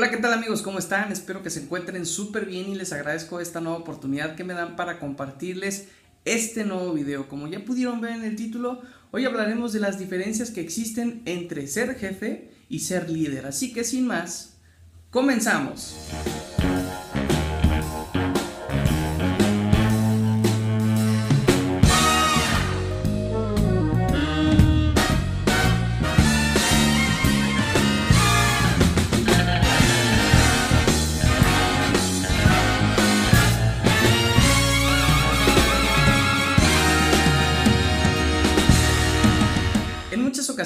Hola, ¿qué tal amigos? ¿Cómo están? Espero que se encuentren súper bien y les agradezco esta nueva oportunidad que me dan para compartirles este nuevo video. Como ya pudieron ver en el título, hoy hablaremos de las diferencias que existen entre ser jefe y ser líder. Así que sin más, comenzamos.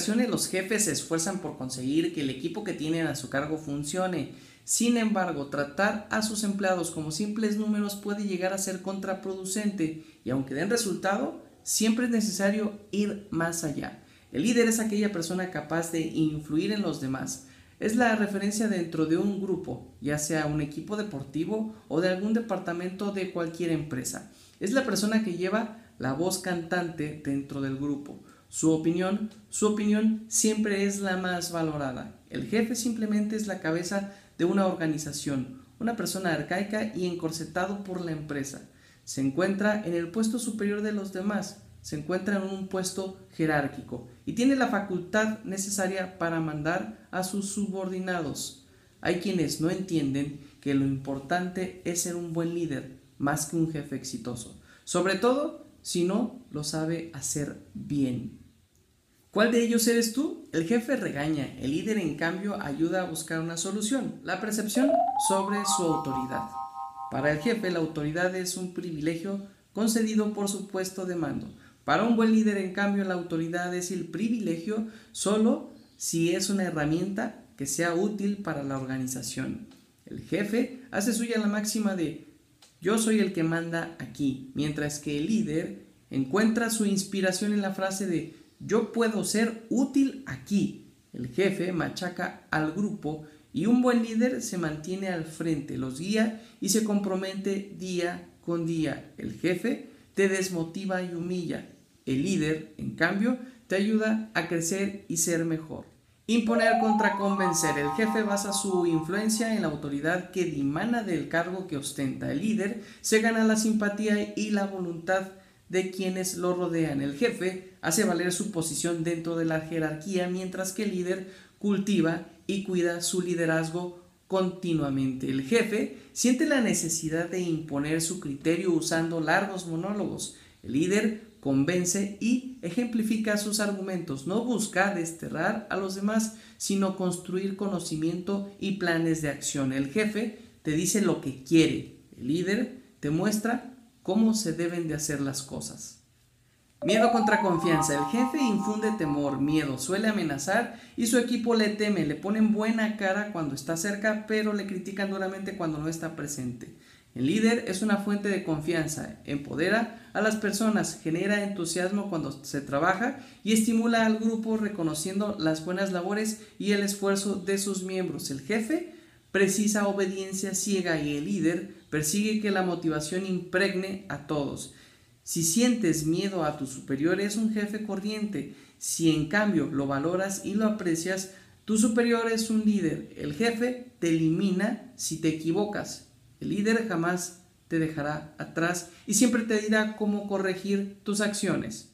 Los jefes se esfuerzan por conseguir que el equipo que tienen a su cargo funcione. Sin embargo, tratar a sus empleados como simples números puede llegar a ser contraproducente y aunque den resultado, siempre es necesario ir más allá. El líder es aquella persona capaz de influir en los demás. Es la referencia dentro de un grupo, ya sea un equipo deportivo o de algún departamento de cualquier empresa. Es la persona que lleva la voz cantante dentro del grupo. Su opinión, su opinión siempre es la más valorada. El jefe simplemente es la cabeza de una organización, una persona arcaica y encorsetado por la empresa. Se encuentra en el puesto superior de los demás, se encuentra en un puesto jerárquico y tiene la facultad necesaria para mandar a sus subordinados. Hay quienes no entienden que lo importante es ser un buen líder más que un jefe exitoso, sobre todo si no lo sabe hacer bien. ¿Cuál de ellos eres tú? El jefe regaña, el líder en cambio ayuda a buscar una solución. La percepción sobre su autoridad. Para el jefe la autoridad es un privilegio concedido por su puesto de mando. Para un buen líder en cambio la autoridad es el privilegio solo si es una herramienta que sea útil para la organización. El jefe hace suya la máxima de yo soy el que manda aquí, mientras que el líder encuentra su inspiración en la frase de yo puedo ser útil aquí. El jefe machaca al grupo y un buen líder se mantiene al frente, los guía y se compromete día con día. El jefe te desmotiva y humilla. El líder, en cambio, te ayuda a crecer y ser mejor. Imponer contra convencer. El jefe basa su influencia en la autoridad que dimana del cargo que ostenta. El líder se gana la simpatía y la voluntad de quienes lo rodean. El jefe hace valer su posición dentro de la jerarquía, mientras que el líder cultiva y cuida su liderazgo continuamente. El jefe siente la necesidad de imponer su criterio usando largos monólogos. El líder convence y ejemplifica sus argumentos. No busca desterrar a los demás, sino construir conocimiento y planes de acción. El jefe te dice lo que quiere. El líder te muestra cómo se deben de hacer las cosas. Miedo contra confianza. El jefe infunde temor, miedo, suele amenazar y su equipo le teme, le ponen buena cara cuando está cerca, pero le critican duramente cuando no está presente. El líder es una fuente de confianza, empodera a las personas, genera entusiasmo cuando se trabaja y estimula al grupo reconociendo las buenas labores y el esfuerzo de sus miembros. El jefe precisa obediencia ciega y el líder persigue que la motivación impregne a todos. Si sientes miedo a tu superior es un jefe corriente, si en cambio lo valoras y lo aprecias, tu superior es un líder. El jefe te elimina si te equivocas. El líder jamás te dejará atrás y siempre te dirá cómo corregir tus acciones.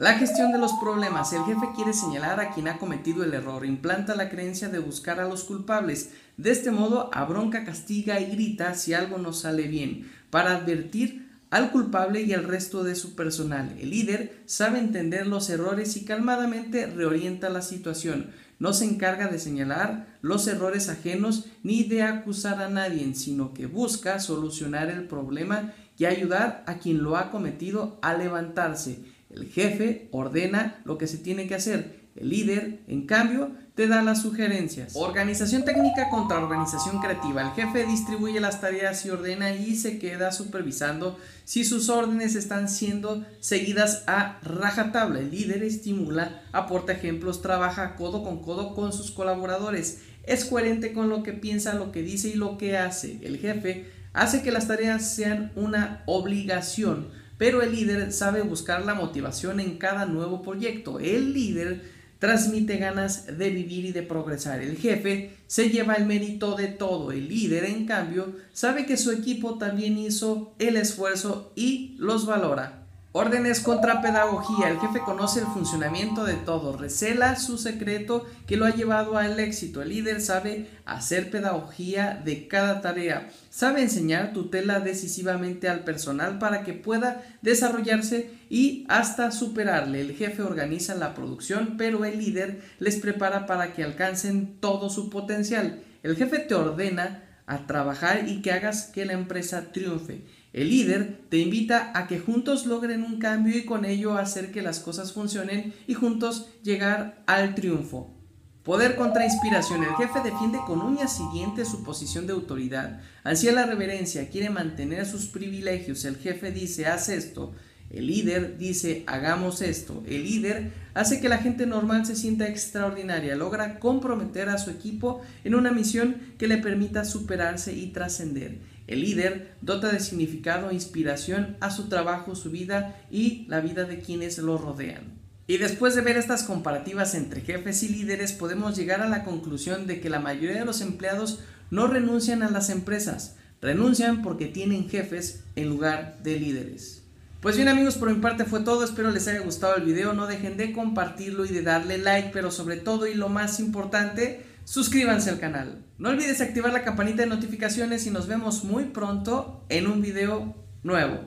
La gestión de los problemas. El jefe quiere señalar a quien ha cometido el error, implanta la creencia de buscar a los culpables. De este modo, abronca, castiga y grita si algo no sale bien, para advertir al culpable y al resto de su personal. El líder sabe entender los errores y calmadamente reorienta la situación. No se encarga de señalar los errores ajenos ni de acusar a nadie, sino que busca solucionar el problema y ayudar a quien lo ha cometido a levantarse. El jefe ordena lo que se tiene que hacer. El líder, en cambio, te da las sugerencias. Organización técnica contra organización creativa. El jefe distribuye las tareas y ordena y se queda supervisando si sus órdenes están siendo seguidas a rajatabla. El líder estimula, aporta ejemplos, trabaja codo con codo con sus colaboradores. Es coherente con lo que piensa, lo que dice y lo que hace. El jefe hace que las tareas sean una obligación pero el líder sabe buscar la motivación en cada nuevo proyecto. El líder transmite ganas de vivir y de progresar. El jefe se lleva el mérito de todo. El líder, en cambio, sabe que su equipo también hizo el esfuerzo y los valora. Órdenes contra pedagogía. El jefe conoce el funcionamiento de todo, recela su secreto que lo ha llevado al éxito. El líder sabe hacer pedagogía de cada tarea, sabe enseñar tutela decisivamente al personal para que pueda desarrollarse y hasta superarle. El jefe organiza la producción, pero el líder les prepara para que alcancen todo su potencial. El jefe te ordena a trabajar y que hagas que la empresa triunfe. El líder te invita a que juntos logren un cambio y con ello hacer que las cosas funcionen y juntos llegar al triunfo. Poder contra inspiración. El jefe defiende con uñas y dientes su posición de autoridad. Ansía la reverencia, quiere mantener sus privilegios. El jefe dice, haz esto. El líder dice, hagamos esto. El líder hace que la gente normal se sienta extraordinaria, logra comprometer a su equipo en una misión que le permita superarse y trascender. El líder dota de significado e inspiración a su trabajo, su vida y la vida de quienes lo rodean. Y después de ver estas comparativas entre jefes y líderes, podemos llegar a la conclusión de que la mayoría de los empleados no renuncian a las empresas, renuncian porque tienen jefes en lugar de líderes. Pues bien amigos, por mi parte fue todo, espero les haya gustado el video, no dejen de compartirlo y de darle like, pero sobre todo y lo más importante, suscríbanse al canal. No olvides activar la campanita de notificaciones y nos vemos muy pronto en un video nuevo.